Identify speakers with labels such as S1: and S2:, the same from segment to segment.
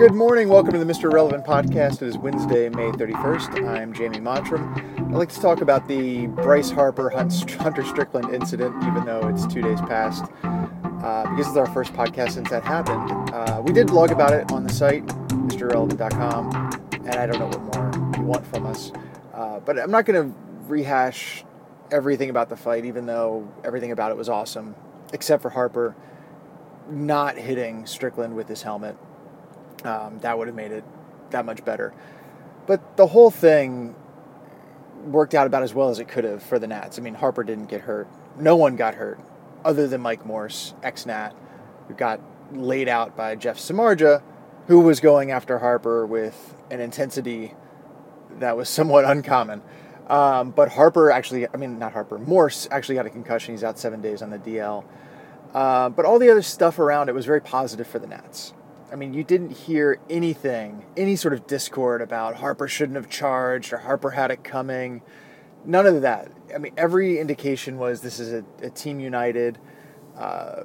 S1: Good morning. Welcome to the Mr. Relevant podcast. It is Wednesday, May 31st. I'm Jamie Montram. I'd like to talk about the Bryce Harper Hunter Strickland incident, even though it's two days past, uh, because it's our first podcast since that happened. Uh, we did blog about it on the site, MrRelevant.com, and I don't know what more you want from us. Uh, but I'm not going to rehash everything about the fight, even though everything about it was awesome, except for Harper not hitting Strickland with his helmet. Um, that would have made it that much better. But the whole thing worked out about as well as it could have for the Nats. I mean, Harper didn't get hurt. No one got hurt other than Mike Morse, ex Nat, who got laid out by Jeff Samardzija, who was going after Harper with an intensity that was somewhat uncommon. Um, but Harper actually, I mean, not Harper, Morse actually got a concussion. He's out seven days on the DL. Uh, but all the other stuff around it was very positive for the Nats. I mean, you didn't hear anything, any sort of discord about Harper shouldn't have charged or Harper had it coming. None of that. I mean, every indication was this is a, a team united. Uh,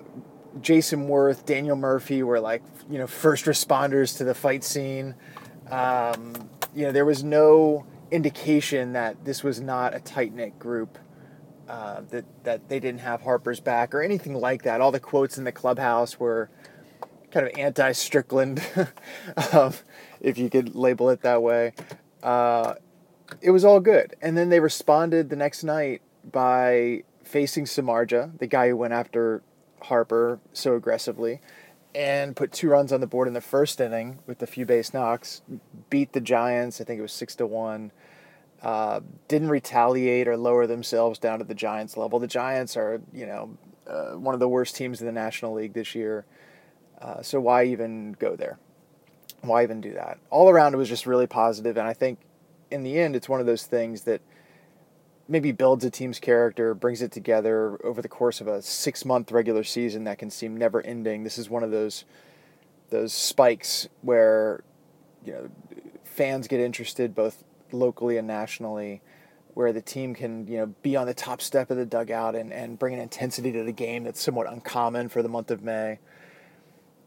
S1: Jayson Werth, Daniel Murphy were like, you know, first responders to the fight scene. Um, you know, there was no indication that this was not a tight knit group. Uh, that that they didn't have Harper's back or anything like that. All the quotes in the clubhouse were kind of anti Strickland, um, if you could label it that way. Uh, it was all good, and then they responded the next night by facing Samardzija, the guy who went after Harper so aggressively, and put two runs on the board in the first inning with a few base knocks. Beat the Giants. I think it was six to one. Uh, didn't retaliate or lower themselves down to the Giants level. The Giants are, you know, uh, one of the worst teams in the National League this year. Uh, so why even go there? Why even do that? All around, it was just really positive, and I think in the end, it's one of those things that maybe builds a team's character, brings it together over the course of a six-month regular season that can seem never-ending. This is one of those those spikes where you know fans get interested both locally and nationally where the team can you know be on the top step of the dugout and, and bring an intensity to the game that's somewhat uncommon for the month of May.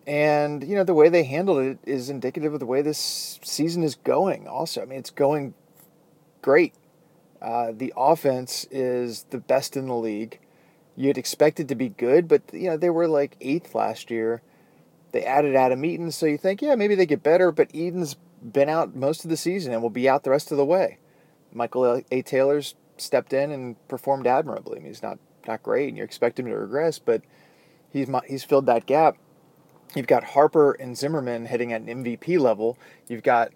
S1: And you know the way they handled it is indicative of the way this season is going. Also, I mean it's going great. Uh, the offense is the best in the league. You'd expect it to be good, but you know they were like eighth last year. They added Adam Eaton, so you think, yeah, maybe they get better. But Eaton's been out most of the season and will be out the rest of the way. Michael A. Taylor's stepped in and performed admirably. I mean, he's not not great, and you expect him to regress, but he's he's filled that gap. You've got Harper and Zimmerman hitting at an MVP level. You've got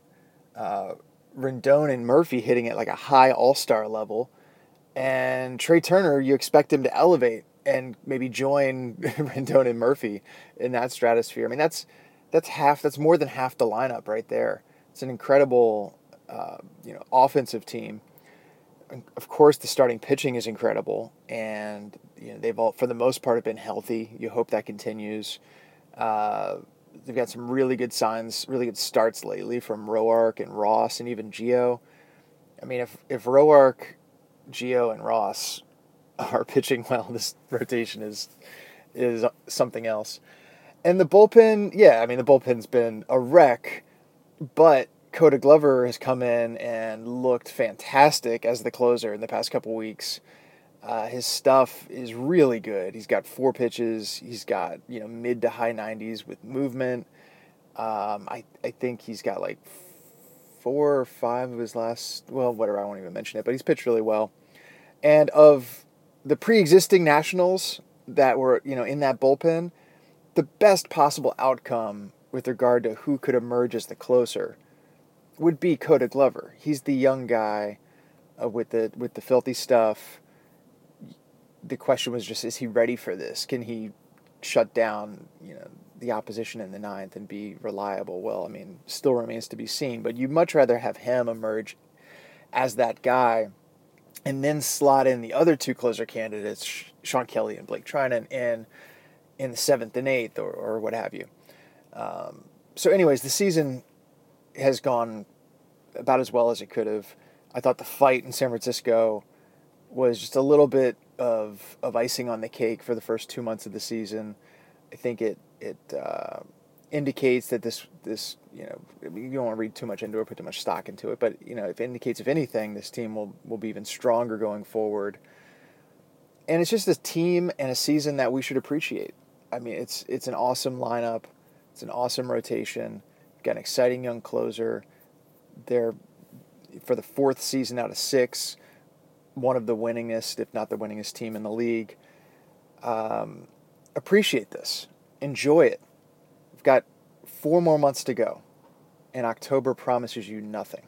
S1: uh, Rendon and Murphy hitting at like a high All Star level, and Trea Turner, you expect him to elevate and maybe join Rendon and Murphy in that stratosphere. I mean, that's that's half. That's more than half the lineup right there. It's an incredible, uh, you know, offensive team. Of course, the starting pitching is incredible, and you know they've all, for the most part, have been healthy. You hope that continues. Uh, they've got some really good signs, really good starts lately from Roark and Ross and even Gio. I mean, if if Roark, Gio, and Ross are pitching well, this rotation is is something else. And the bullpen, yeah, I mean the bullpen's been a wreck, but Koda Glover has come in and looked fantastic as the closer in the past couple weeks. Uh, his stuff is really good. He's got four pitches. He's got you know mid to high 90s with movement. Um, I I think he's got like four or five of his last well whatever I won't even mention it, but he's pitched really well. And of the pre-existing nationals that were you know in that bullpen, the best possible outcome with regard to who could emerge as the closer would be Koda Glover. He's the young guy uh, with the with the filthy stuff the question was just is he ready for this? Can he shut down, you know, the opposition in the ninth and be reliable? Well, I mean, still remains to be seen, but you'd much rather have him emerge as that guy and then slot in the other two closer candidates, Shawn Kelley and Blake Treinen, in in the seventh and eighth or, or what have you. Um, so, anyways, the season has gone about as well as it could have. I thought the fight in San Francisco was just a little bit of of icing on the cake for the first two months of the season. I think it it uh, indicates that this this you know you don't want to read too much into it, put too much stock into it, but you know if it indicates if anything, this team will will be even stronger going forward. And it's just a team and a season that we should appreciate. I mean, it's it's an awesome lineup, it's an awesome rotation. You've got an exciting young closer. They're for the fourth season out of six, one of the winningest, if not the winningest team in the league. Um, appreciate this. Enjoy it. We've got four more months to go, and October promises you nothing.